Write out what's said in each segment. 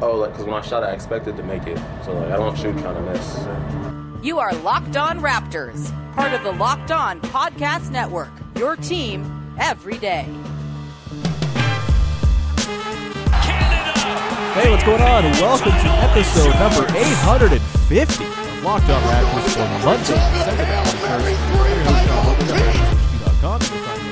Oh, like because when I shot, I expected to make it. So like I don't shoot trying to miss. You are Locked On Raptors, part of the Locked On Podcast Network. Your team every day. Hey, what's going on? Welcome to episode number 850 of Locked On Raptors for Monday, December 21st. You can find me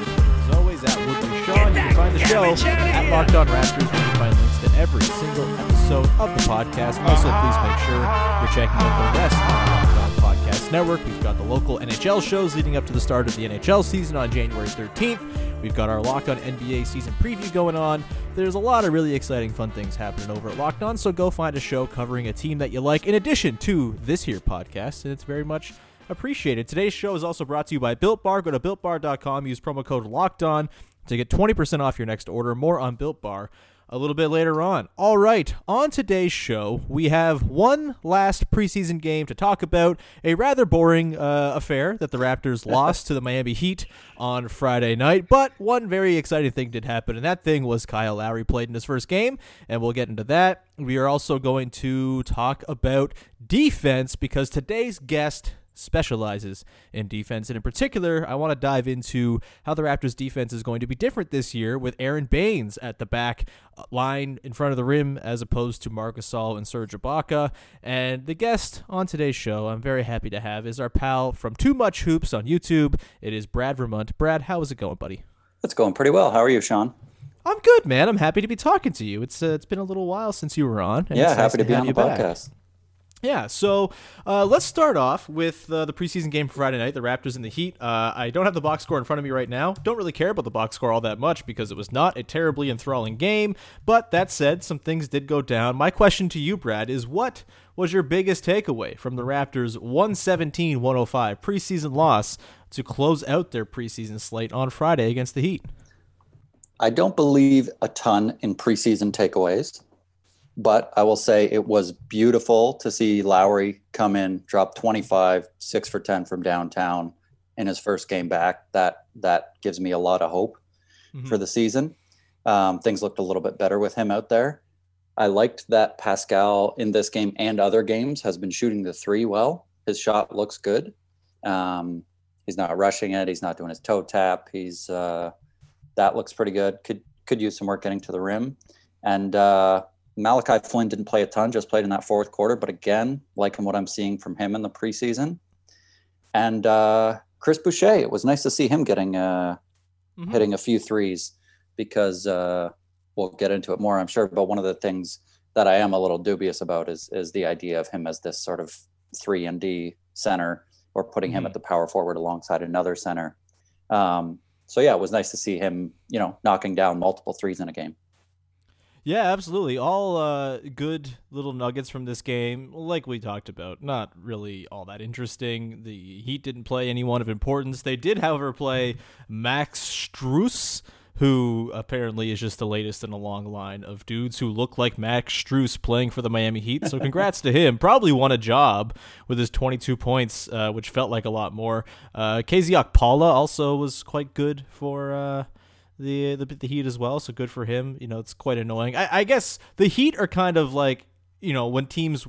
as always at Woodley Sean. You can find the show at Locked On Raptors. You can find links to every single episode of the podcast. Also, please make sure you're checking out the rest of the Locked On Podcast Network. We've got the local NHL shows leading up to the start of the NHL season on January 13th. We've got our Locked On NBA season preview going on. There's a lot of really exciting, fun things happening over at Locked On, so go find a show covering a team that you like in addition to this here podcast, and it's very much appreciated. Today's show is also brought to you by Built Bar. Go to builtbar.com, use promo code Locked On to get 20% off your next order. More on Built Bar a little bit later on. All right, on today's show, we have one last preseason game to talk about. A rather boring uh, affair that the Raptors lost to the Miami Heat on Friday night, but one very exciting thing did happen, and that thing was Kyle Lowry played in his first game, and we'll get into that. We are also going to talk about defense because today's guest specializes in defense. And in particular, I want to dive into how the Raptors defense is going to be different this year with Aaron Baynes at the back uh, line in front of the rim as opposed to Marc Gasol and Serge Ibaka. And the guest on today's show, I'm very happy to have, is our pal from Too Much Hoops on YouTube. It is Brad Vermont. Brad, how is it going, buddy? It's going pretty well. How are you, Sean? I'm good, man. I'm happy to be talking to you. It's uh, it's been a little while since you were on. yeah, happy nice to, be on the back. Yeah, so uh, let's start off with uh, the preseason game for Friday night, the Raptors and the Heat. Uh, I don't have the box score in front of me right now. Don't really care about the box score all that much because it was not a terribly enthralling game. But that said, some things did go down. My question to you, Brad, is what was your biggest takeaway from the Raptors' 117 105 preseason loss to close out their preseason slate on Friday against the Heat? I don't believe a ton in preseason takeaways but I will say it was beautiful to see Lowry come in, drop 25, six for 10 from downtown in his first game back. That that gives me a lot of hope mm-hmm. for the season. Um, things looked a little bit better with him out there. I liked that Pascal in this game and other games has been shooting the three well. His shot looks good. Um, he's not rushing it. He's not doing his toe tap. He's uh, that looks pretty good. Could could use some work getting to the rim. And uh, Malachi Flynn didn't play a ton, just played in that fourth quarter. But again, liking what I'm seeing from him in the preseason. And uh, Chris Boucher, it was nice to see him getting uh, mm-hmm. hitting a few threes because uh, we'll get into it more, I'm sure. But one of the things that I am a little dubious about is is the idea of him as this sort of three and D center or putting mm-hmm. him at the power forward alongside another center. Um, so yeah, it was nice to see him, you know, knocking down multiple threes in a game. Yeah, absolutely. All uh, good little nuggets from this game, like we talked about. Not really all that interesting. The Heat didn't play anyone of importance. They did, however, play Max Strus, who apparently is just the latest in a long line of dudes who look like Max Strus playing for the Miami Heat. So congrats to him. Probably won a job with his 22 points, uh, which felt like a lot more. Uh, KZ Okpala also was quite good for. Uh, the, the the Heat as well. So good for him. You know, it's quite annoying. I, I guess the Heat are kind of like you know when teams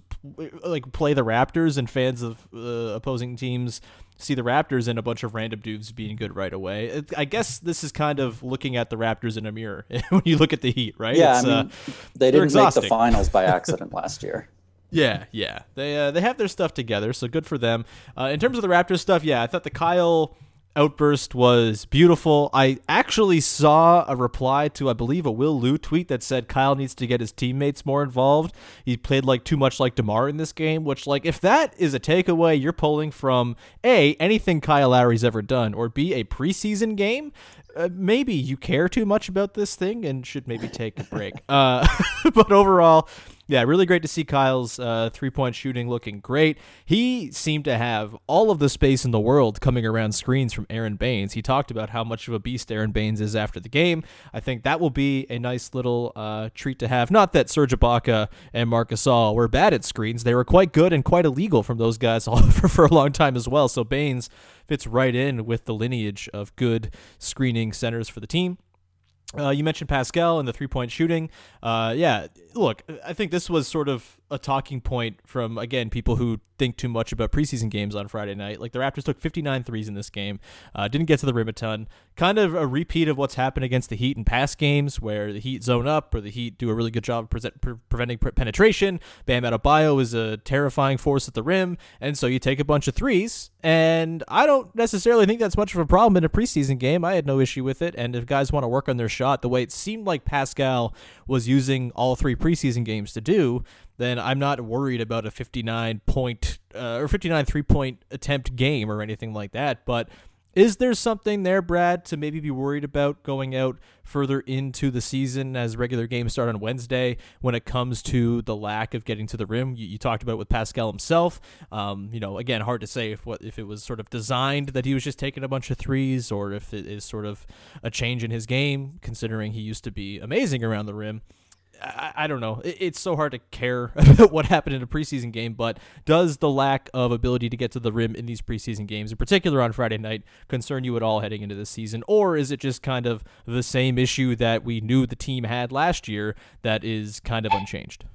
like play the Raptors and fans of uh, opposing teams see the Raptors and a bunch of random dudes being good right away. It, I guess this is kind of looking at the Raptors in a mirror when you look at the Heat, right? Yeah, it's, I mean, uh, they didn't make the finals by accident last year. Yeah, yeah, they uh, they have their stuff together, so good for them. Uh, in terms of the Raptors stuff, yeah, I thought the Kyle outburst was beautiful. I actually saw a reply to, I believe, a Will Lou tweet that said Kyle needs to get his teammates more involved. He played like too much like DeMar in this game, which, like, if that is a takeaway you're pulling from A, anything Kyle Lowry's ever done, or B, a preseason game, uh, maybe you care too much about this thing and should maybe take a break. uh, but overall, yeah, really great to see Kyle's uh, three point shooting looking great. He seemed to have all of the space in the world coming around screens from Aaron Baynes. He talked about how much of a beast Aaron Baynes is after the game. I think that will be a nice little uh, treat to have. Not that Serge Ibaka and Marc Gasol were bad at screens, they were quite good and quite illegal from those guys for, for a long time as well. So Baynes fits right in with the lineage of good screening centers for the team. Uh, you mentioned Pascal and the three point shooting. Uh, yeah, look, I think this was sort of a talking point from, again, people who think too much about preseason games on Friday night. Like the Raptors took 59 threes in this game, uh, didn't get to the rim a ton. Kind of a repeat of what's happened against the Heat in past games where the Heat zone up or the Heat do a really good job of pre- pre- preventing pre- penetration. Bam Adebayo is a terrifying force at the rim. And so you take a bunch of threes. And I don't necessarily think that's much of a problem in a preseason game. I had no issue with it. And if guys want to work on their shot the way it seemed like Pascal was using all three preseason games to do, then I'm not worried about a 59 point uh, or 59 three point attempt game or anything like that. But is there something there, Brad, to maybe be worried about going out further into the season as regular games start on Wednesday when it comes to the lack of getting to the rim? You, you talked about it with Pascal himself. Um, you know, again, hard to say if what if it was sort of designed that he was just taking a bunch of threes or if it is sort of a change in his game, considering he used to be amazing around the rim. I, I, don't know. It, it's so hard to care about what happened in a preseason game, but does the lack of ability to get to the rim in these preseason games, in particular on Friday night, concern you at all heading into this season? Or is it just kind of the same issue that we knew the team had last year that is kind of unchanged?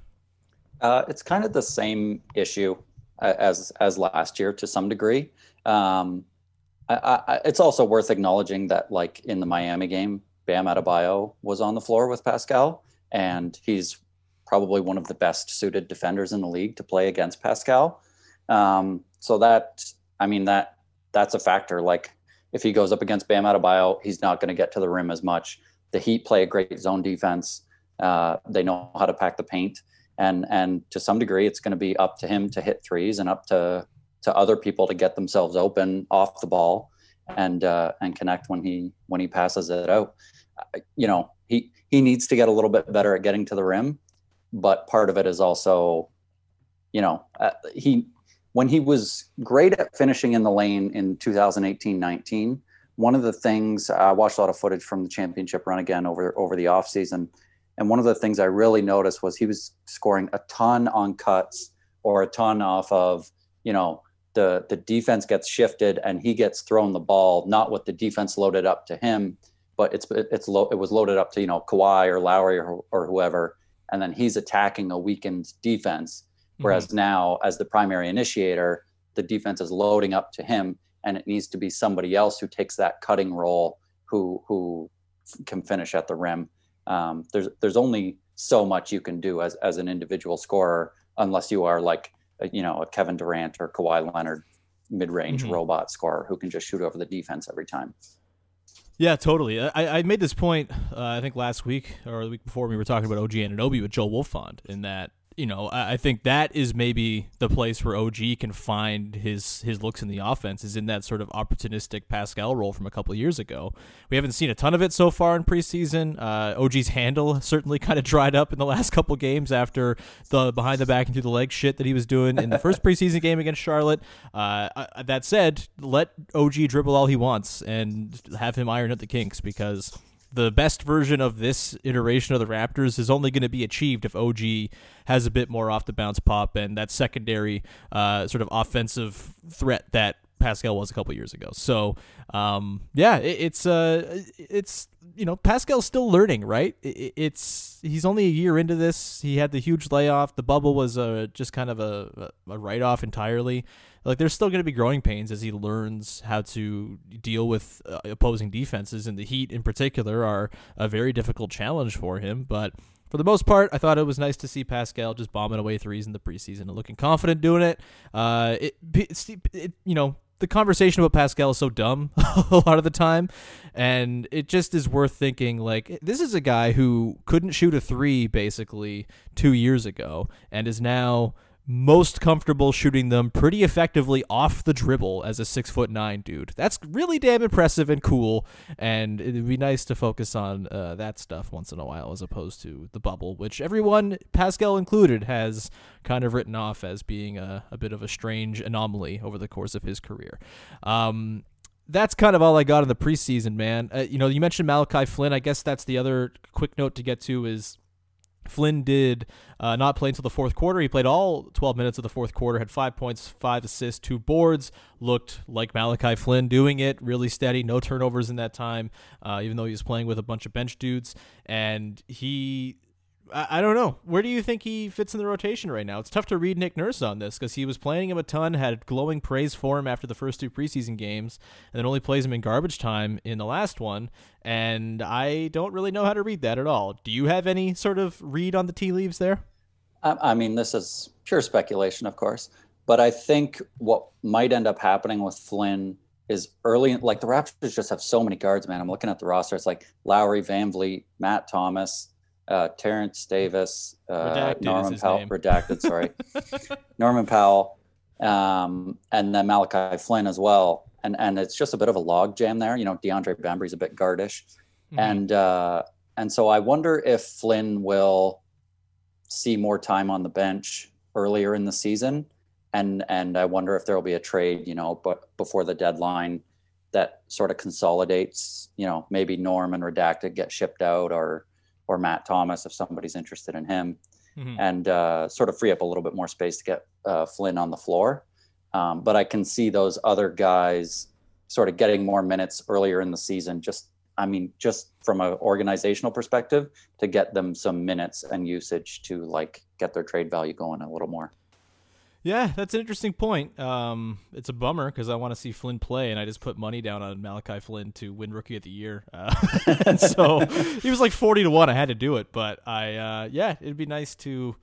Uh, it's kind of the same issue as as last year to some degree. Um, I, I, it's also worth acknowledging that, like in the Miami game, Bam Adebayo was on the floor with Pascal and he's probably one of the best suited defenders in the league to play against Pascal. Um, so that, I mean, that that's a factor. Like if he goes up against Bam Adebayo, he's not going to get to the rim as much. The Heat play a great zone defense. Uh, they know how to pack the paint, and and to some degree, it's going to be up to him to hit threes and up to to other people to get themselves open off the ball and uh, and connect when he when he passes it out. You know, he he needs to get a little bit better at getting to the rim, but part of it is also, you know, uh, he when he was great at finishing in the lane in 2018-19 one of the things i watched a lot of footage from the championship run again over over the offseason and one of the things i really noticed was he was scoring a ton on cuts or a ton off of you know the the defense gets shifted and he gets thrown the ball not with the defense loaded up to him but it's it's lo- it was loaded up to you know Kawhi or Lowry or, or whoever, and then he's attacking a weakened defense. Whereas mm-hmm. now, as the primary initiator, the defense is loading up to him, and it needs to be somebody else who takes that cutting role, who who can finish at the rim. Um, there's there's only so much you can do as as an individual scorer, unless you are like you know a Kevin Durant or Kawhi Leonard, mid range mm-hmm. robot scorer who can just shoot over the defense every time. Yeah, totally. I, I made this point, uh, I think last week or the week before we were talking about OG Anunoby with Joe Wolfond in that you know, I, think that is maybe the place where OG can find his his looks in the offense is in that sort of opportunistic Pascal role from a couple years ago. We haven't seen a ton of it so far in preseason. Uh, OG's handle certainly kind of dried up in the last couple games after the behind the back and through the leg shit that he was doing in the first preseason game against Charlotte. Uh, that said, let OG dribble all he wants and have him iron out the kinks because the best version of this iteration of the Raptors is only going to be achieved if OG has a bit more off the bounce pop and that secondary uh, sort of offensive threat that Pascal was a couple years ago. So, um, yeah, it, it's uh, it's you know Pascal's still learning, right? It, it's he's only a year into this. He had the huge layoff. The bubble was uh, just kind of a, a write off entirely like there's still going to be growing pains as he learns how to deal with uh, opposing defenses and the heat in particular are a very difficult challenge for him but for the most part, I thought it was nice to see Pascal just bombing away threes in the preseason and looking confident doing it. Uh, it, it you know, the conversation about Pascal is so dumb a lot of the time, and it just is worth thinking like this is a guy who couldn't shoot a three basically two years ago and is now most comfortable shooting them pretty effectively off the dribble as a six foot nine dude. That's really damn impressive and cool, and it'd be nice to focus on uh, that stuff once in a while as opposed to the bubble, which everyone, Pascal included, has kind of written off as being a, a bit of a strange anomaly over the course of his career. Um, that's kind of all I got in the preseason, man. Uh, you know, you mentioned Malachi Flynn. I guess that's the other quick note to get to is Flynn did uh, not play until the fourth quarter. He played all 12 minutes of the fourth quarter, had five points, five assists, two boards. Looked like Malachi Flynn doing it, really steady, no turnovers in that time, uh, even though he was playing with a bunch of bench dudes. And he I, don't know. Where do you think he fits in the rotation right now? It's tough to read Nick Nurse on this because he was playing him a ton, had glowing praise for him after the first two preseason games, and then only plays him in garbage time in the last one. And I don't really know how to read that at all. Do you have any sort of read on the tea leaves there? I mean, this is pure speculation, of course, but I think what might end up happening with Flynn is early, like the Raptors just have so many guards, man. I'm looking at the roster. It's like Lowry, VanVleet, Matt Thomas, uh, Terence Davis, uh, Norman Powell, name. redacted, sorry, Norman Powell, um, and then Malachi Flynn as well. And and it's just a bit of a log jam there. You know, DeAndre Bembry's a bit guardish, mm-hmm. and uh, and so I wonder if Flynn will see more time on the bench earlier in the season, and and I wonder if there will be a trade, you know, but before the deadline that sort of consolidates, you know, maybe Norm and Redacted get shipped out or or Matt Thomas if somebody's interested in him, mm-hmm. and uh, sort of free up a little bit more space to get uh, Flynn on the floor. Um, but I can see those other guys sort of getting more minutes earlier in the season. Just, I mean, just from an organizational perspective, to get them some minutes and usage to like get their trade value going a little more. Yeah, that's an interesting point. Um, it's a bummer because I want to see Flynn play, and I just put money down on Malachi Flynn to win Rookie of the Year. Uh, so he was like forty to one. I had to do it, but I, uh, yeah, it'd be nice to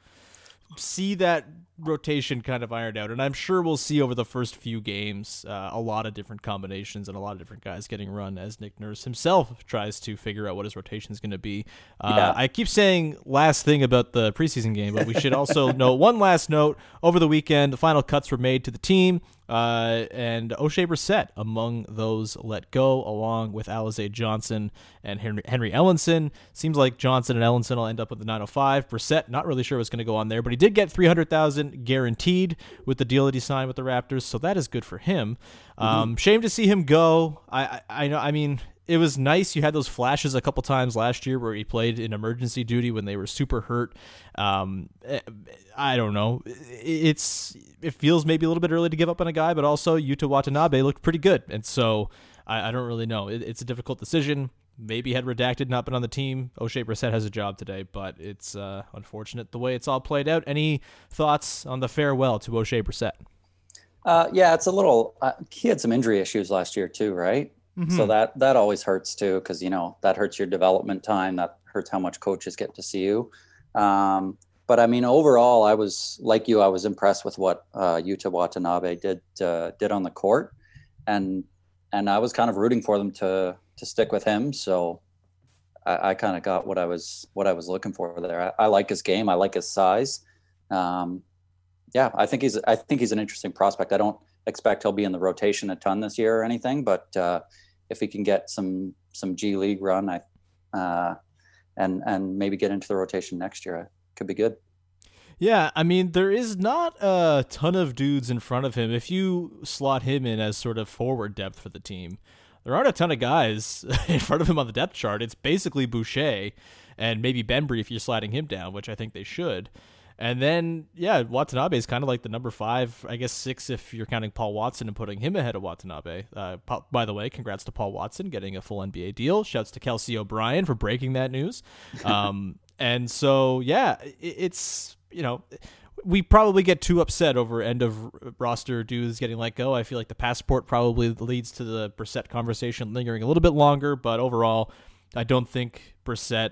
see that rotation kind of ironed out. And I'm sure we'll see over the first few games uh, a lot of different combinations and a lot of different guys getting run as Nick Nurse himself tries to figure out what his rotation is going to be. Uh, yeah. I keep saying last thing about the preseason game, but we should also note one last note. Over the weekend, the final cuts were made to the team. Uh, and Oshae Brissett among those let go, along with Alize Johnson and Henry, Henry Ellenson. Seems like Johnson and Ellenson will end up with the 905. Brissett, not really sure what's going to go on there, but he did get 300000 guaranteed with the deal that he signed with the Raptors, so that is good for him. Mm-hmm. Um, shame to see him go. I, I, I know. I mean, it was nice. You had those flashes a couple times last year where he played in emergency duty when they were super hurt. Um, eh, I don't know. It's it feels maybe a little bit early to give up on a guy, but also Yuta Watanabe looked pretty good, and so I, I don't really know. It, it's a difficult decision. Maybe had redacted not been on the team. Oshae Brissett has a job today, but it's uh, unfortunate the way it's all played out. Any thoughts on the farewell to Oshae Brissett? Uh, yeah, it's a little. Uh, he had some injury issues last year too, right? Mm-hmm. So that that always hurts too, because you know that hurts your development time. That hurts how much coaches get to see you. Um, but I mean, overall, I was like you. I was impressed with what uh, Yuta Watanabe did uh, did on the court, and and I was kind of rooting for them to to stick with him. So I, I kind of got what I was what I was looking for there. I, I like his game. I like his size. Um, yeah, I think he's I think he's an interesting prospect. I don't expect he'll be in the rotation a ton this year or anything, but uh, if he can get some some G League run, I uh, and and maybe get into the rotation next year, could be good. Yeah, I mean there is not a ton of dudes in front of him. If you slot him in as sort of forward depth for the team, there aren't a ton of guys in front of him on the depth chart. It's basically Boucher and maybe Bembry if you're sliding him down, which I think they should. And then, yeah, Watanabe is kind of like the number five, I guess six if you're counting Paul Watson and putting him ahead of Watanabe. Uh, by the way, congrats to Paul Watson getting a full NBA deal. Shouts to Kelsey O'Brien for breaking that news. Um, and so, yeah, it, it's, you know, we probably get too upset over end of roster dudes getting let go. I feel like the passport probably leads to the Brissett conversation lingering a little bit longer, but overall, I don't think Brissett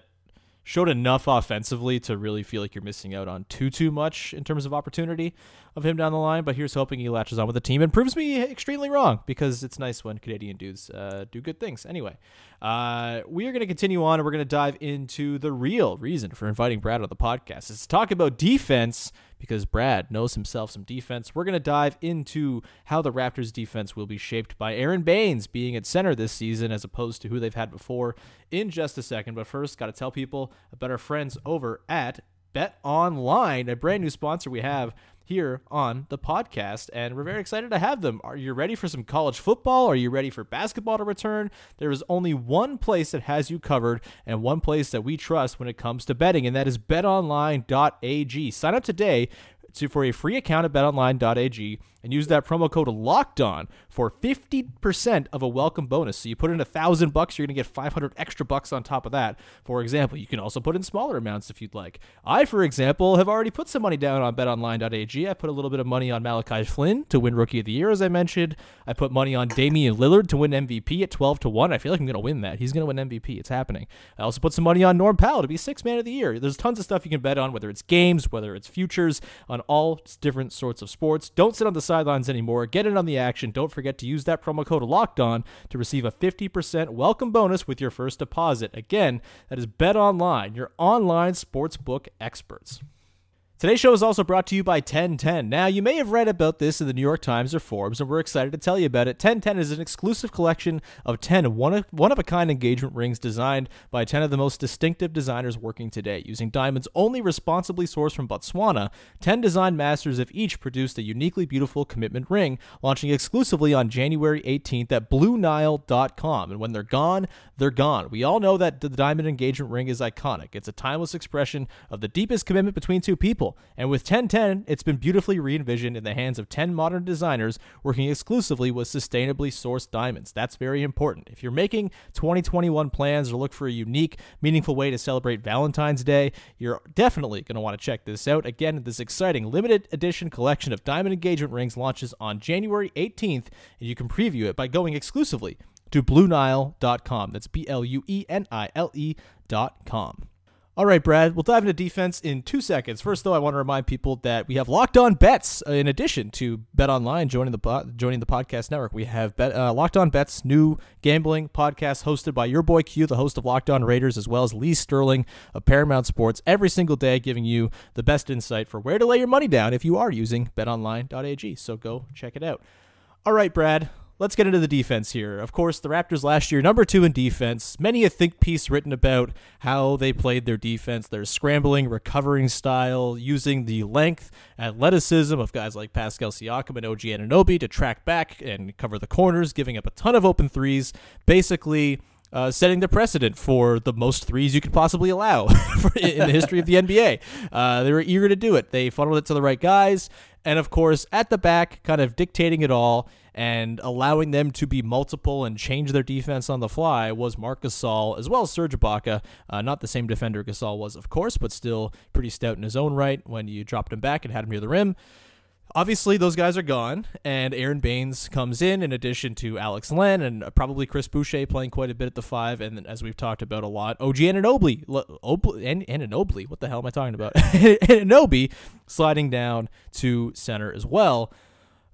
showed enough offensively to really feel like you're missing out on too too much in terms of opportunity of him down the line. But here's hoping he latches on with the team and proves me extremely wrong because it's nice when Canadian dudes uh, do good things. Anyway, uh, we are going to continue on and we're going to dive into the real reason for inviting Brad on the podcast. It's to talk about defense because Brad knows himself some defense. We're going to dive into how the Raptors defense will be shaped by Aaron Baynes being at center this season as opposed to who they've had before in just a second. But first, got to tell people about our friends over at Bet Online, a brand new sponsor we have here on the podcast. And we're very excited to have them. Are you ready for some college football? Are you ready for basketball to return? There is only one place that has you covered and one place that we trust when it comes to betting, and that is betonline.ag. Sign up today to, for a free account at betonline.ag and use that promo code locked on for 50% of a welcome bonus. So you put in a thousand bucks, you're going to get 500 extra bucks on top of that. For example, you can also put in smaller amounts if you'd like. I, for example, have already put some money down on betonline.ag. I put a little bit of money on Malachi Flynn to win Rookie of the Year, as I mentioned. I put money on Damian Lillard to win MVP at 12 to 1. I feel like I'm going to win that. He's going to win MVP. It's happening. I also put some money on Norm Powell to be six man of the year. There's tons of stuff you can bet on, whether it's games, whether it's futures, on all different sorts of sports. Don't sit on the sidelines anymore. Get in on the action. Don't forget to use that promo code locked on to receive a 50% welcome bonus with your first deposit. Again, that is Bet Online, your online sportsbook experts. Today's show is also brought to you by 1010. Now, you may have read about this in the New York Times or Forbes, and we're excited to tell you about it. 1010 is an exclusive collection of 10 one of, one of a kind engagement rings designed by 10 of the most distinctive designers working today. Using diamonds only responsibly sourced from Botswana, 10 design masters have each produced a uniquely beautiful commitment ring, launching exclusively on January 18th at BlueNile.com. And when they're gone, they're gone. We all know that the diamond engagement ring is iconic, it's a timeless expression of the deepest commitment between two people. And with 1010, it's been beautifully re envisioned in the hands of 10 modern designers working exclusively with sustainably sourced diamonds. That's very important. If you're making 2021 plans or look for a unique, meaningful way to celebrate Valentine's Day, you're definitely going to want to check this out. Again, this exciting limited edition collection of diamond engagement rings launches on January 18th, and you can preview it by going exclusively to BlueNile.com. That's B L U E N I L E.com. All right, Brad, we'll dive into defense in two seconds. First, though, I want to remind people that we have Locked On Bets uh, in addition to Bet Online joining the joining the podcast network. We have Bet, uh, Locked On Bets, new gambling podcast hosted by your boy Q, the host of Locked On Raiders, as well as Lee Sterling of Paramount Sports, every single day giving you the best insight for where to lay your money down if you are using BetOnline.ag. So go check it out. All right, Brad, let's get into the defense here. Of course, the Raptors last year, number two in defense. Many a think piece written about how they played their defense, their scrambling, recovering style, using the length, athleticism of guys like Pascal Siakam and OG Anunoby to track back and cover the corners, giving up a ton of open threes. Basically, uh, setting the precedent for the most threes you could possibly allow in the history of the NBA. Uh, they were eager to do it. They funneled it to the right guys. And of course, at the back, kind of dictating it all and allowing them to be multiple and change their defense on the fly was Marc Gasol as well as Serge Ibaka. Uh, not the same defender Gasol was, of course, but still pretty stout in his own right when you dropped him back and had him near the rim. Obviously, those guys are gone, and Aaron Baynes comes in in addition to Alex Len and probably Chris Boucher playing quite a bit at the five, and as we've talked about a lot, OG Anunoby, and Anunoby, what the hell am I talking about? Anunoby sliding down to center as well.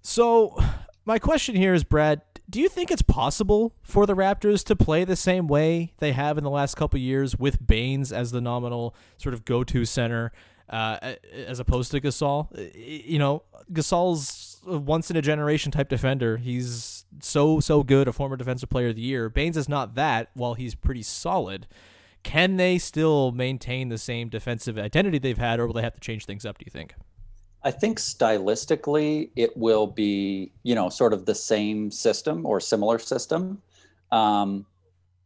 So my question here is, Brad, do you think it's possible for the Raptors to play the same way they have in the last couple years with Baynes as the nominal sort of go-to center, uh, as opposed to Gasol? You know, Gasol's a once in a generation type defender. He's so so good, a former defensive player of the year. Baynes is not that, while he's pretty solid. Can they still maintain the same defensive identity they've had, or will they have to change things up? Do you think? I think stylistically it will be, you know, sort of the same system or similar system. Um,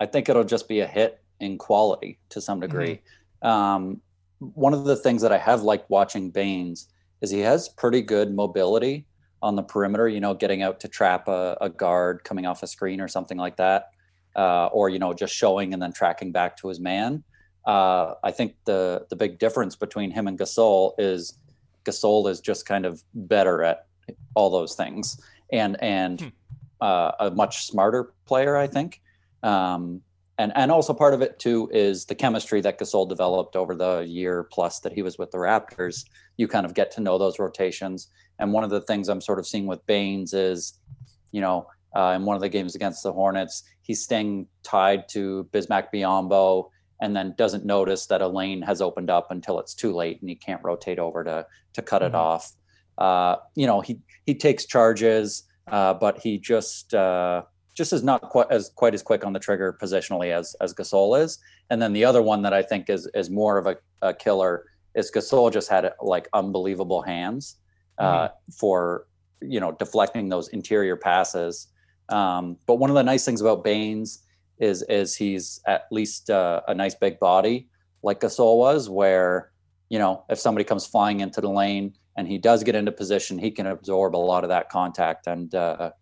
I think it'll just be a hit in quality to some degree. Mm-hmm. Um, one of the things that I have liked watching Baynes is he has pretty good mobility on the perimeter, you know, getting out to trap a, a guard coming off a screen or something like that, uh, or, you know, just showing and then tracking back to his man. Uh, I think the the big difference between him and Gasol is Gasol is just kind of better at all those things and and hmm. uh, a much smarter player, I think. Um, and and also part of it too is the chemistry that Gasol developed over the year plus that he was with the Raptors. You kind of get to know those rotations. And one of the things I'm sort of seeing with Baynes is, you know, uh, in one of the games against the Hornets, he's staying tied to Bismack Biyombo and then doesn't notice that a lane has opened up until it's too late and he can't rotate over to to cut mm-hmm. it off. Uh, you know, he he takes charges, uh, but he just uh, just is not quite as quite as quick on the trigger positionally as as Gasol is. And then the other one that I think is is more of a, a killer is Gasol just had like unbelievable hands, uh, for you know deflecting those interior passes. Um, but one of the nice things about Baynes is is he's at least uh, a nice big body like Gasol was, where you know if somebody comes flying into the lane and he does get into position, he can absorb a lot of that contact and uh,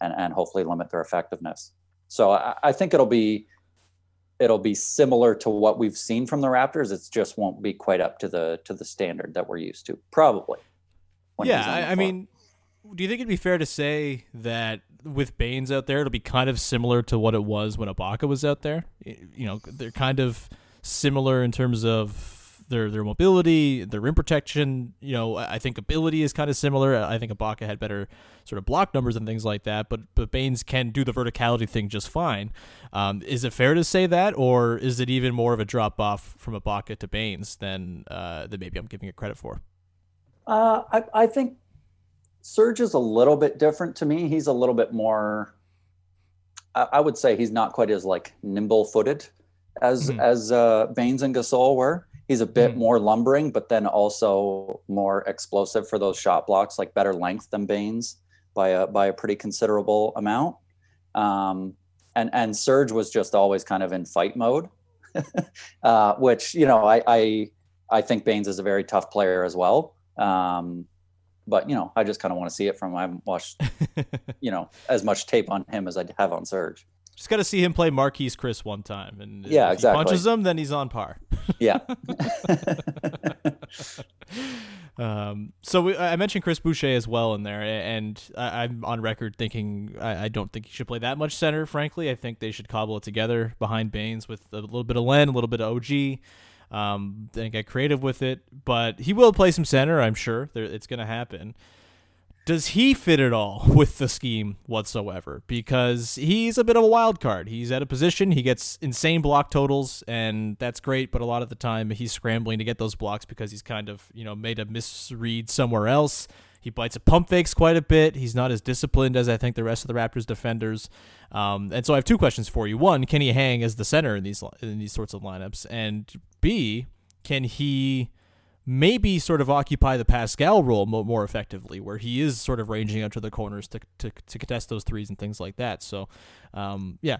and and hopefully limit their effectiveness. So I, I think it'll be it'll be similar to what we've seen from the Raptors. It just won't be quite up to the to the standard that we're used to, probably. Yeah, I, I mean, do you think it'd be fair to say that with Baynes out there, it'll be kind of similar to what it was when Ibaka was out there? You know, they're kind of similar in terms of their their mobility, their rim protection. You know, I think ability is kind of similar. I think Ibaka had better sort of block numbers and things like that, but but Baynes can do the verticality thing just fine. Um, is it fair to say that, or is it even more of a drop off from Ibaka to Baynes than uh, than maybe I'm giving it credit for? Uh, I, I think Serge is a little bit different to me. He's a little bit more. I, I would say he's not quite as like nimble footed as mm-hmm. as uh, Baynes and Gasol were. He's a bit mm. more lumbering, but then also more explosive for those shot blocks, like better length than Baynes by a by a pretty considerable amount. Um, and and Serge was just always kind of in fight mode, uh, which you know I, I I think Baynes is a very tough player as well. Um, but you know I just kind of want to see it from I haven't watched you know as much tape on him as I have on Serge. Just got to see him play Marquese Chriss one time, and yeah, if exactly. He punches him, then he's on par. yeah. um, so we, I mentioned Chris Boucher as well in there, and I, am on record thinking I, I, don't think he should play that much center. Frankly, I think they should cobble it together behind Baynes with a little bit of Len, a little bit of OG. Um, and get creative with it, but he will play some center. I'm sure there, it's going to happen does he fit at all with the scheme whatsoever? Because he's a bit of a wild card. He's at a position, he gets insane block totals, and that's great, but a lot of the time he's scrambling to get those blocks because he's kind of, you know, made a misread somewhere else. He bites a pump fakes quite a bit. He's not as disciplined as I think the rest of the Raptors defenders. Um, and so I have two questions for you. One, can he hang as the center in these in these sorts of lineups? And B, can he maybe sort of occupy the Pascal role more effectively, where he is sort of ranging out to the corners to, to, to contest those threes and things like that. So, um, yeah,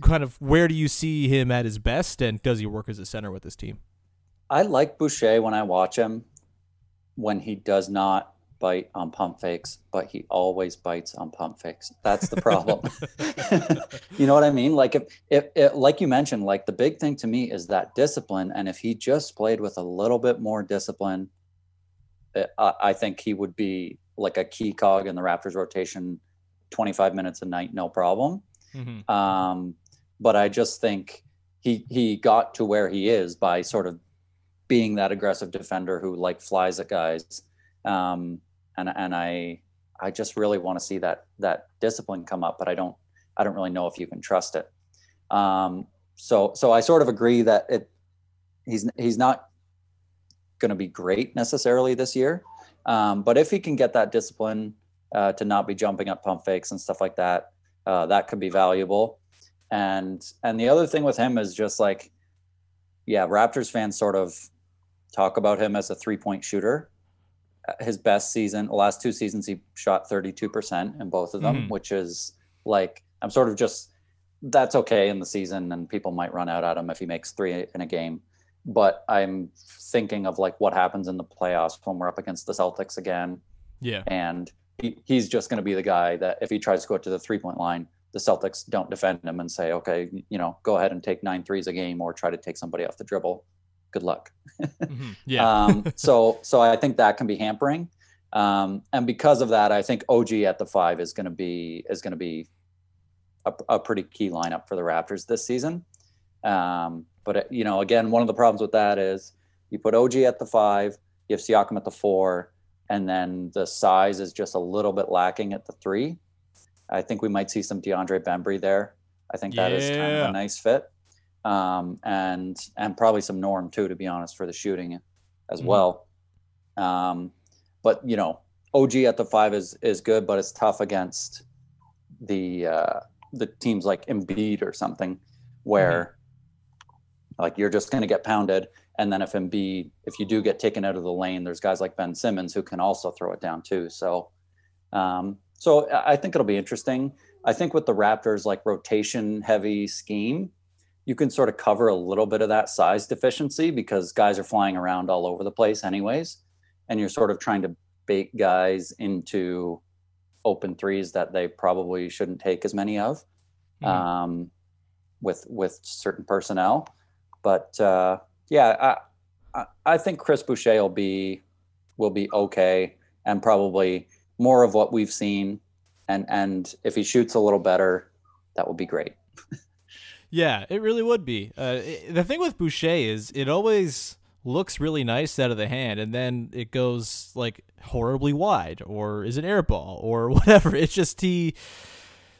kind of where do you see him at his best, and does he work as a center with this team? I like Boucher when I watch him when he does not bite on pump fakes, but he always bites on pump fakes. That's the problem. you know what I mean? Like if, if, if, like you mentioned, like the big thing to me is that discipline. And if he just played with a little bit more discipline, eh, I, I think he would be like a key cog in the Raptors rotation, 25 minutes a night, no problem. Mm-hmm. Um, but I just think he he got to where he is by sort of being that aggressive defender who like flies at guys. Um, and and I I just really want to see that that discipline come up, but I don't I don't really know if you can trust it. Um, so so I sort of agree that it he's he's not going to be great necessarily this year, um, but if he can get that discipline uh, to not be jumping up pump fakes and stuff like that, uh, that could be valuable. And and the other thing with him is just like, yeah, Raptors fans sort of talk about him as a three point shooter, his best season. The last two seasons, he shot 32% in both of them, mm-hmm. which is like, I'm sort of just, that's okay in the season, and people might run out at him if he makes three in a game. But I'm thinking of like what happens in the playoffs when we're up against the Celtics again. Yeah. And he, he's just going to be the guy that if he tries to go to the three point line, the Celtics don't defend him and say, okay, you know, go ahead and take nine threes a game or try to take somebody off the dribble good luck. mm-hmm. Yeah. um, so so I think that can be hampering, um, and because of that, I think OG at the five is going to be is going to be a, a, pretty key lineup for the Raptors this season. Um, but you know, again, one of the problems with that is you put OG at the five, you have Siakam at the four, and then the size is just a little bit lacking at the three. I think we might see some DeAndre Bembry there. I think that yeah. is kind of a nice fit um, and and probably some norm too, to be honest, for the shooting as mm-hmm. well. Um, but you know, OG at the five is is good, but it's tough against the uh, the teams like Embiid or something, where mm-hmm. like you're just going to get pounded. And then if Embiid, if you do get taken out of the lane, there's guys like Ben Simmons who can also throw it down too. So, um, so I think it'll be interesting. I think with the Raptors like rotation heavy scheme, you can sort of cover a little bit of that size deficiency because guys are flying around all over the place anyways, and you're sort of trying to bait guys into open threes that they probably shouldn't take as many of mm-hmm. um, with with certain personnel. But uh, yeah, I, I think Chris Boucher will be will be okay and probably more of what we've seen. And and if he shoots a little better, that would be great. yeah, it really would be. Uh, it, the thing with Boucher is it always looks really nice out of the hand and then it goes like horribly wide or is an air ball or whatever. It's just he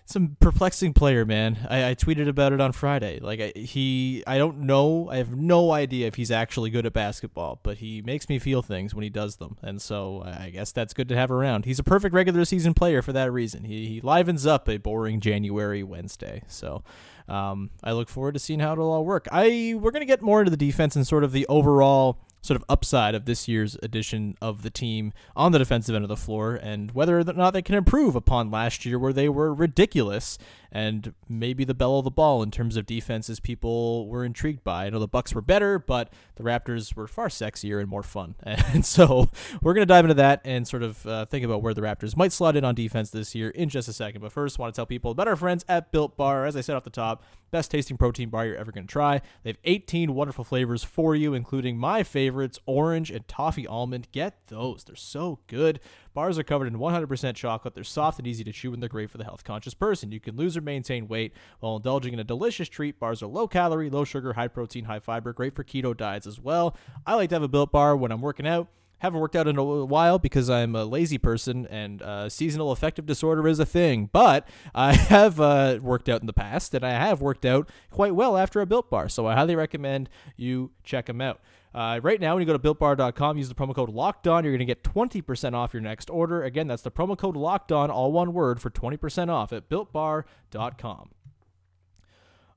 some perplexing player, man. I, I, tweeted about it on Friday. Like I, he, I don't know. I have no idea if he's actually good at basketball, but he makes me feel things when he does them, and so I guess that's good to have around. He's a perfect regular season player for that reason. He, he livens up a boring January Wednesday. So um, I look forward to seeing how it'll all work. I we're gonna get more into the defense and sort of the overall sort of upside of this year's edition of the team on the defensive end of the floor and whether or not they can improve upon last year where they were ridiculous and maybe the belle of the ball in terms of defenses people were intrigued by. I know the Bucks were better, but the Raptors were far sexier and more fun. And so we're going to dive into that and sort of uh, think about where the Raptors might slot in on defense this year in just a second. But first, I want to tell people about our friends at Built Bar. As I said off the top, best tasting protein bar you're ever going to try. They have 18 wonderful flavors for you, including my favorites, orange and toffee almond. Get those. They're so good. Bars are covered in 100% chocolate. They're soft and easy to chew, and they're great for the health conscious person. You can lose or maintain weight while indulging in a delicious treat. Bars are low calorie, low sugar, high protein, high fiber, great for keto diets as well. I like to have a built bar when I'm working out. Haven't worked out in a while because I'm a lazy person and uh, seasonal affective disorder is a thing. But I have uh, worked out in the past and I have worked out quite well after a built bar. So I highly recommend you check them out. Uh, right now, when you go to builtbar.com, use the promo code locked on. You're going to get 20% off your next order. Again, that's the promo code locked on, all one word, for 20% off at builtbar.com.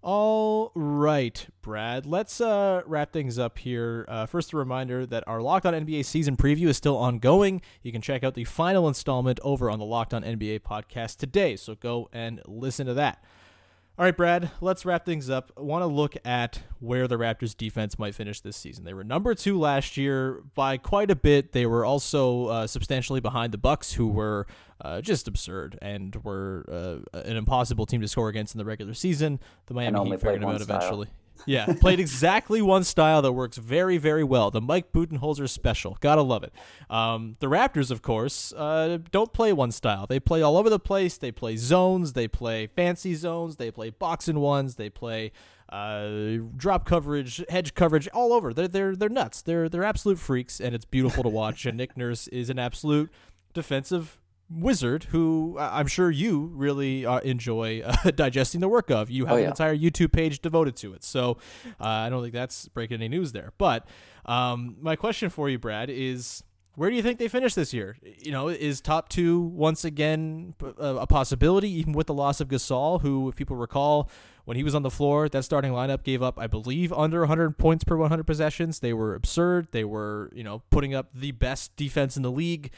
All right, Brad. Let's uh, wrap things up here. Uh, first, a reminder that our Locked On NBA season preview is still ongoing. You can check out the final installment over on the Locked On NBA podcast today. So go and listen to that. All right, Brad, let's wrap things up. I want to look at where the Raptors defense might finish this season. They were number two last year by quite a bit. They were also uh, substantially behind the Bucks, who were uh, just absurd and were uh, an impossible team to score against in the regular season. The Miami Heat figured them out eventually. Yeah, played exactly one style that works very, very well. The Mike Budenholzer special. Gotta love it. Um, the Raptors, of course, uh, don't play one style. They play all over the place. They play zones. They play fancy zones. They play box and ones. They play uh, drop coverage, hedge coverage, all over. They're they're they're nuts. They're they're absolute freaks, and it's beautiful to watch. and Nick Nurse is an absolute defensive wizard who I'm sure you really uh, enjoy uh, digesting the work of. You have oh, yeah. an entire YouTube page devoted to it. So uh, I don't think that's breaking any news there. But um, my question for you, Brad, is where do you think they finish this year? You know, is top two once again a, possibility, even with the loss of Gasol, who, if people recall, when he was on the floor, that starting lineup gave up, I believe, under 100 points per 100 possessions. They were absurd. They were, you know, putting up the best defense in the league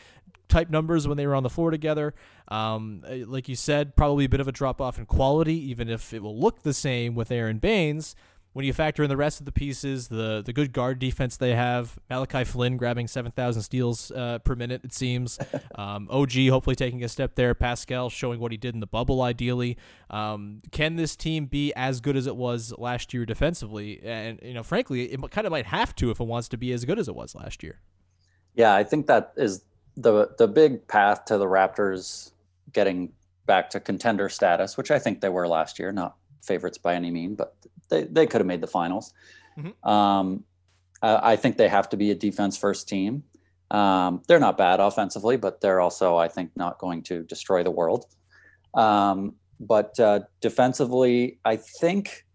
type numbers when they were on the floor together. Um, uh, like you said, probably a bit of a drop off in quality, even if it will look the same with Aaron Baynes. When you factor in the rest of the pieces, the the good guard defense they have, Malachi Flynn grabbing seven thousand steals uh, per minute, it seems. Um, OG hopefully taking a step there. Pascal showing what he did in the bubble, ideally. Um, can this team be as good as it was last year defensively? And you know, frankly, it kind of might have to if it wants to be as good as it was last year. Yeah, I think that is the the big path to the Raptors getting back to contender status, which I think they were last year, not favorites by any mean, but they, they could have made the finals. Mm-hmm. Um, I, I, think they have to be a defense first team. Um, they're not bad offensively, but they're also, I think, not going to destroy the world. Um, but uh, defensively, I think,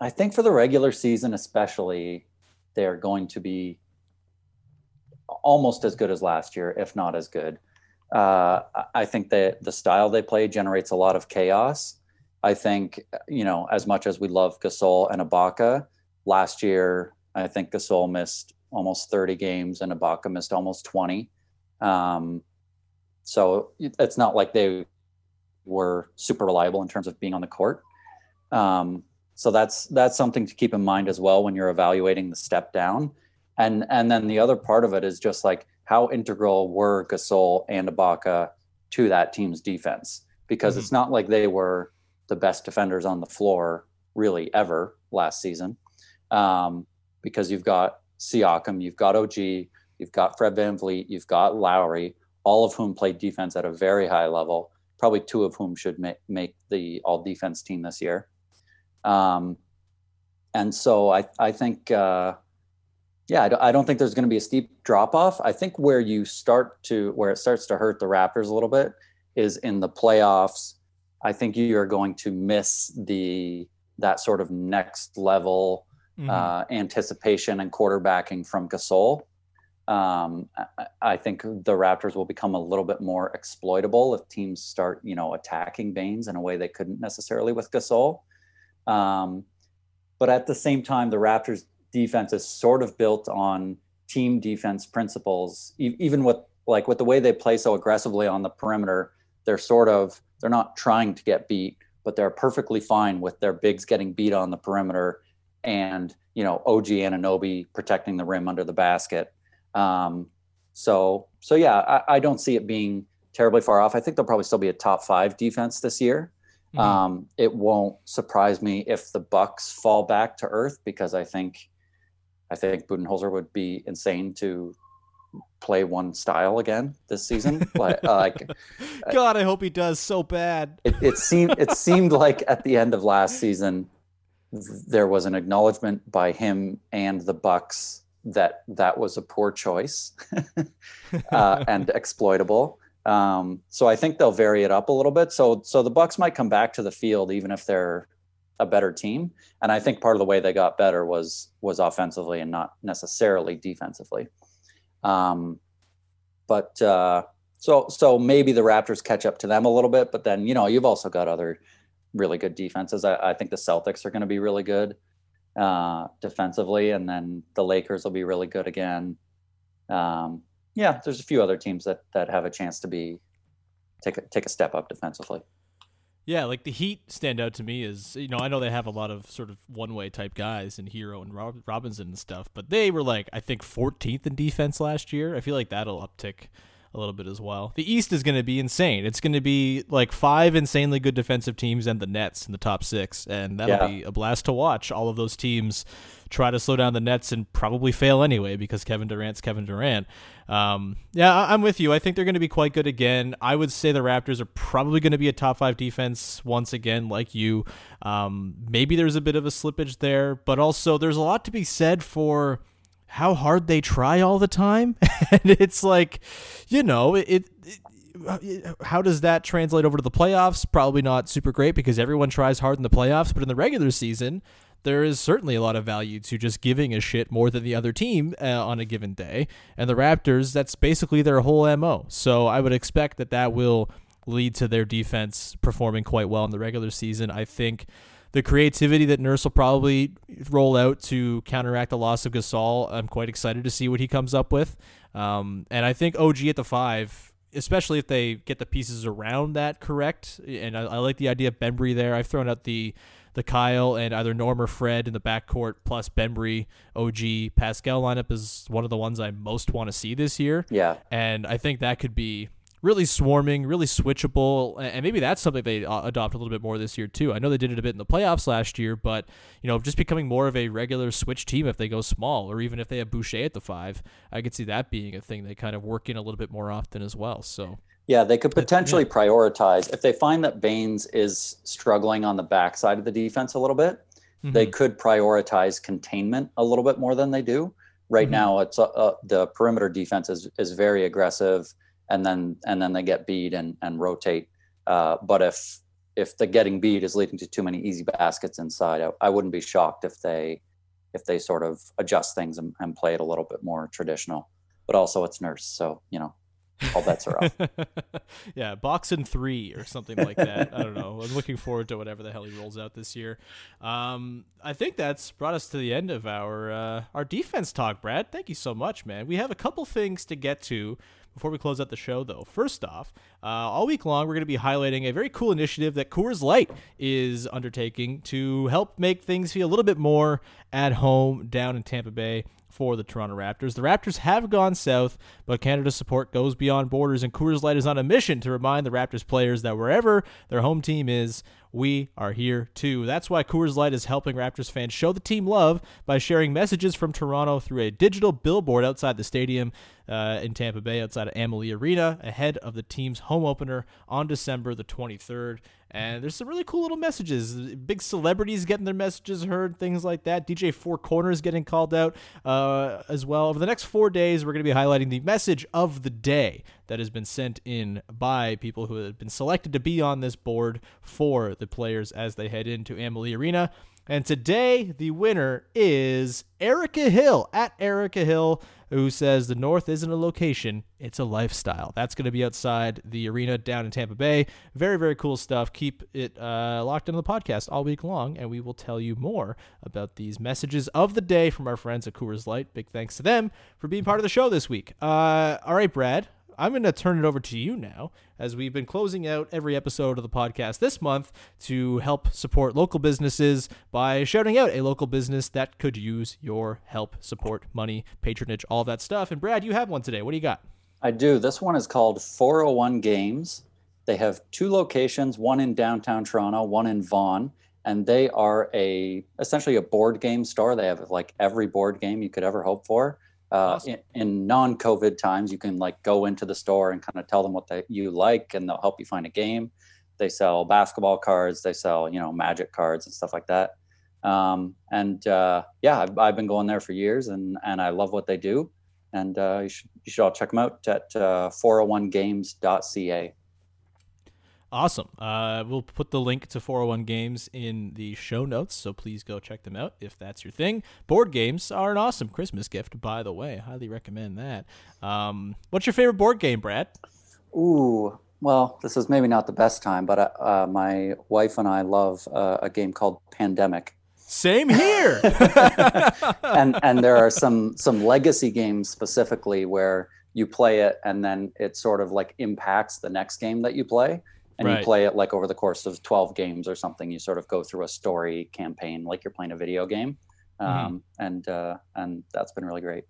I think for the regular season especially, they're going to be almost as good as last year, if not as good. Uh, I think that the style they play generates a lot of chaos. I think, you know, as much as we love Gasol and Ibaka, last year I think Gasol missed almost 30 games and Ibaka missed almost 20. Um, so it's not like they were super reliable in terms of being on the court. Um, so that's that's something to keep in mind as well when you're evaluating the step down. And and then the other part of it is just like how integral were Gasol and Ibaka to that team's defense? Because mm-hmm. it's not like they were the best defenders on the floor really ever last season. Um, because you've got Siakam, you've got OG, you've got Fred VanVleet, you've got Lowry, all of whom played defense at a very high level, probably two of whom should make, make the all defense team this year. Um, and so I, I think, uh, yeah, I don't think there's going to be a steep drop off. I think where you start to, where it starts to hurt the Raptors a little bit is in the playoffs. I think you are going to miss the, that sort of next level mm-hmm. uh, anticipation and quarterbacking from Gasol. Um, I, I think the Raptors will become a little bit more exploitable if teams start, you know, attacking Baynes in a way they couldn't necessarily with Gasol. Um, but at the same time, the Raptors defense is sort of built on team defense principles, e- even with like with the way they play so aggressively on the perimeter, they're sort of they're not trying to get beat, but they're perfectly fine with their bigs getting beat on the perimeter and you know OG Anunoby protecting the rim under the basket. Um, so so yeah, I, I, don't see it being terribly far off. I think they'll probably still be a top five defense this year. Mm-hmm. Um, it won't surprise me if the Bucks fall back to earth because I think I think Budenholzer would be insane to play one style again this season. like, uh, God, I hope he does so bad. It, it seemed it seemed like at the end of last season there was an acknowledgement by him and the Bucks that that was a poor choice uh, and exploitable. Um, so I think they'll vary it up a little bit. So so the Bucks might come back to the field even if they're a better team. And I think part of the way they got better was was offensively and not necessarily defensively. Um, but uh, so so maybe the Raptors catch up to them a little bit. But then you know you've also got other really good defenses. I, I think the Celtics are going to be really good uh, defensively, and then the Lakers will be really good again. Um, yeah, there's a few other teams that that have a chance to be take a, take a step up defensively. Yeah, like the Heat stand out to me is you know I know they have a lot of sort of one way type guys and Herro and Rob- Robinson and stuff, but they were like I think 14th in defense last year. I feel like that'll uptick a little bit as well. The East is going to be insane. It's going to be like five insanely good defensive teams and the Nets in the top six, and that'll yeah. be a blast to watch. All of those teams try to slow down the Nets and probably fail anyway because Kevin Durant's Kevin Durant. Um, yeah, I- I'm with you. I think they're going to be quite good again. I would say the Raptors are probably going to be a top five defense once again, like you. Um, maybe there's a bit of a slippage there, but also there's a lot to be said for how hard they try all the time. and it's like, you know, it, it, how does that translate over to the playoffs? Probably not super great because everyone tries hard in the playoffs, but in the regular season, there is certainly a lot of value to just giving a shit more than the other team uh, on a given day. And the Raptors, that's basically their whole MO. So I would expect that that will lead to their defense performing quite well in the regular season. I think the creativity that Nurse will probably roll out to counteract the loss of Gasol, I'm quite excited to see what he comes up with. Um, and I think OG at the five, especially if they get the pieces around that correct, and I, I like the idea of Bembry there. I've thrown out the the Kyle and either Norm or Fred in the backcourt plus Bembry, OG, Pascal lineup is one of the ones I most want to see this year. Yeah. And I think that could be really swarming, really switchable, and maybe that's something they uh, adopt a little bit more this year too. I know they did it a bit in the playoffs last year, but you know, just becoming more of a regular switch team if they go small, or even if they have Boucher at the five, I could see that being a thing they kind of work in a little bit more often as well. So. Yeah, they could potentially yeah. prioritize if they find that Baynes is struggling on the backside of the defense a little bit. Mm-hmm. They could prioritize containment a little bit more than they do right mm-hmm. now. It's uh, uh, the perimeter defense is is very aggressive and then and then they get beat and and rotate. Uh, but if if the getting beat is leading to too many easy baskets inside, I, I wouldn't be shocked if they if they sort of adjust things and, and, play it a little bit more traditional. But also, it's Nurse, so you know all bets are off. yeah, boxing three or something like that. I don't know. I'm looking forward to whatever the hell he rolls out this year. Um, I think that's brought us to the end of our uh, our defense talk, Brad. Thank you so much, man. We have a couple things to get to before we close out the show, though, first off, uh, all week long, we're going to be highlighting a very cool initiative that Coors Light is undertaking to help make things feel a little bit more at home down in Tampa Bay for the Toronto Raptors. The Raptors have gone south, but Canada's support goes beyond borders, and Coors Light is on a mission to remind the Raptors players that wherever their home team is, we are here too. That's why Coors Light is helping Raptors fans show the team love by sharing messages from Toronto through a digital billboard outside the stadium uh, in Tampa Bay, outside of Amalie Arena, ahead of the team's home opener on December the 23rd. And there's some really cool little messages. Big celebrities getting their messages heard, things like that. DJ Four Corners getting called out uh, as well. Over the next four days, we're going to be highlighting the message of the day that has been sent in by people who have been selected to be on this board for the players as they head into Amalie Arena. And today, the winner is Erica Hill at Erica Hill, who says the North isn't a location, it's a lifestyle. That's going to be outside the arena down in Tampa Bay. Very, very cool stuff. Keep it uh, locked into the podcast all week long, and we will tell you more about these messages of the day from our friends at Coors Light. Big thanks to them for being part of the show this week. Uh, all right, Brad. I'm going to turn it over to you now, as we've been closing out every episode of the podcast this month to help support local businesses by shouting out a local business that could use your help, support, money, patronage, all that stuff. And Brad, you have one today. What do you got? I do. This one is called 401 Games. They have two locations, one in downtown Toronto, one in Vaughan, and they are a essentially a board game store. They have like every board game you could ever hope for. Uh, Awesome. in, in non-COVID times, you can like go into the store and kind of tell them what they, you like, and they'll help you find a game. They sell basketball cards, they sell you know magic cards and stuff like that. Um, and uh, yeah, I've, I've been going there for years, and and I love what they do. And uh, you should you should all check them out at uh, 401games.ca. Awesome. Uh, we'll put the link to 401 Games in the show notes, so please go check them out if that's your thing. Board games are an awesome Christmas gift, by the way. Highly recommend that. Um, what's your favorite board game, Brad? Ooh, well, this is maybe not the best time, but uh, uh, my wife and I love uh, a game called Pandemic. Same here. and and there are some some legacy games specifically where you play it and then it sort of like impacts the next game that you play and Right. you play it like over the course of 12 games or something you sort of go through a story campaign like you're playing a video game um, and uh, and that's been really great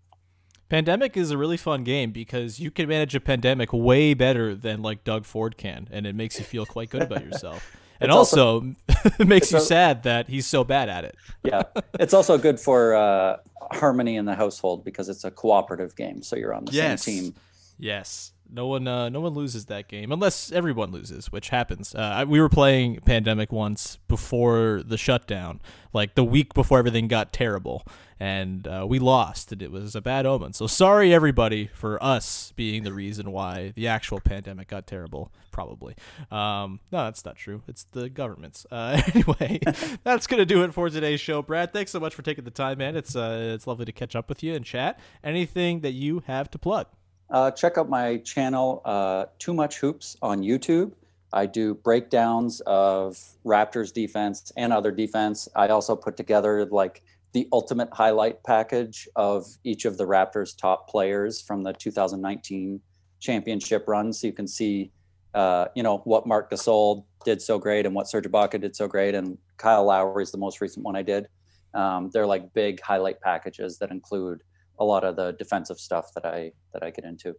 Pandemic is a really fun game because you can manage a pandemic way better than like Doug Ford can, and it makes you feel quite good about yourself. And It's also- also, it makes you sad that he's so bad at it. yeah it's also good for uh, harmony in the household because it's a cooperative game so you're on the Yes. same team Yes. No one, uh, no one loses that game unless everyone loses, which happens. Uh, we were playing Pandemic once before the shutdown, like the week before everything got terrible, and uh, we lost, and it was a bad omen. So sorry, everybody, for us being the reason why the actual pandemic got terrible. Probably. Um, no, that's not true. It's the government's. Uh, anyway, that's gonna do it for today's show. Brad, thanks so much for taking the time, man. It's uh, it's lovely to catch up with you and chat. Anything that you have to plug? Uh, check out my channel, uh, Too Much Hoops, on YouTube. I do breakdowns of Raptors defense and other defense. I also put together like the ultimate highlight package of each of the Raptors' top players from the 2019 championship run, so you can see, uh, you know, what Marc Gasol did so great and what Serge Ibaka did so great, and Kyle Lowry is the most recent one I did. Um, they're like big highlight packages that include a lot of the defensive stuff that I that I get into.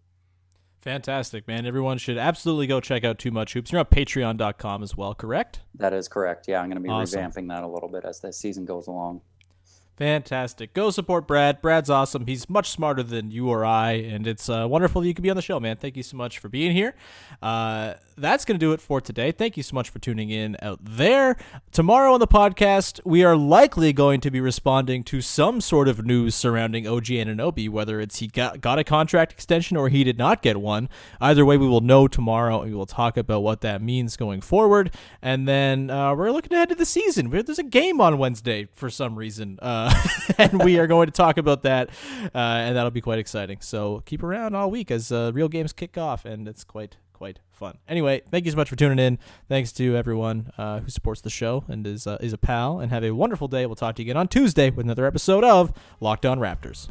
Fantastic, man. Everyone should absolutely go check out Too Much Hoops. You're on patreon.com as well, correct? That is correct. Yeah, I'm going to be Awesome. revamping that a little bit as the season goes along. Fantastic. Go support Brad. Brad's awesome. He's much smarter than you or I, and it's uh, wonderful that you could be on the show, man. Thank you so much for being here. Uh, that's going to do it for today. Thank you so much for tuning in out there. Tomorrow on the podcast, we are likely going to be responding to some sort of news surrounding OG Anunoby, whether it's he got, got a contract extension or he did not get one. Either way, we will know tomorrow, and we will talk about what that means going forward. And then uh, we're looking ahead to the season. There's a game on Wednesday for some reason. Uh, and we are going to talk about that, uh, and that'll be quite exciting. So keep around all week as uh, real games kick off, and it's quite quite fun. Anyway, thank you so much for tuning in. Thanks to everyone uh, who supports the show and is uh, is a pal. And have a wonderful day. We'll talk to you again on Tuesday with another episode of Locked On Raptors.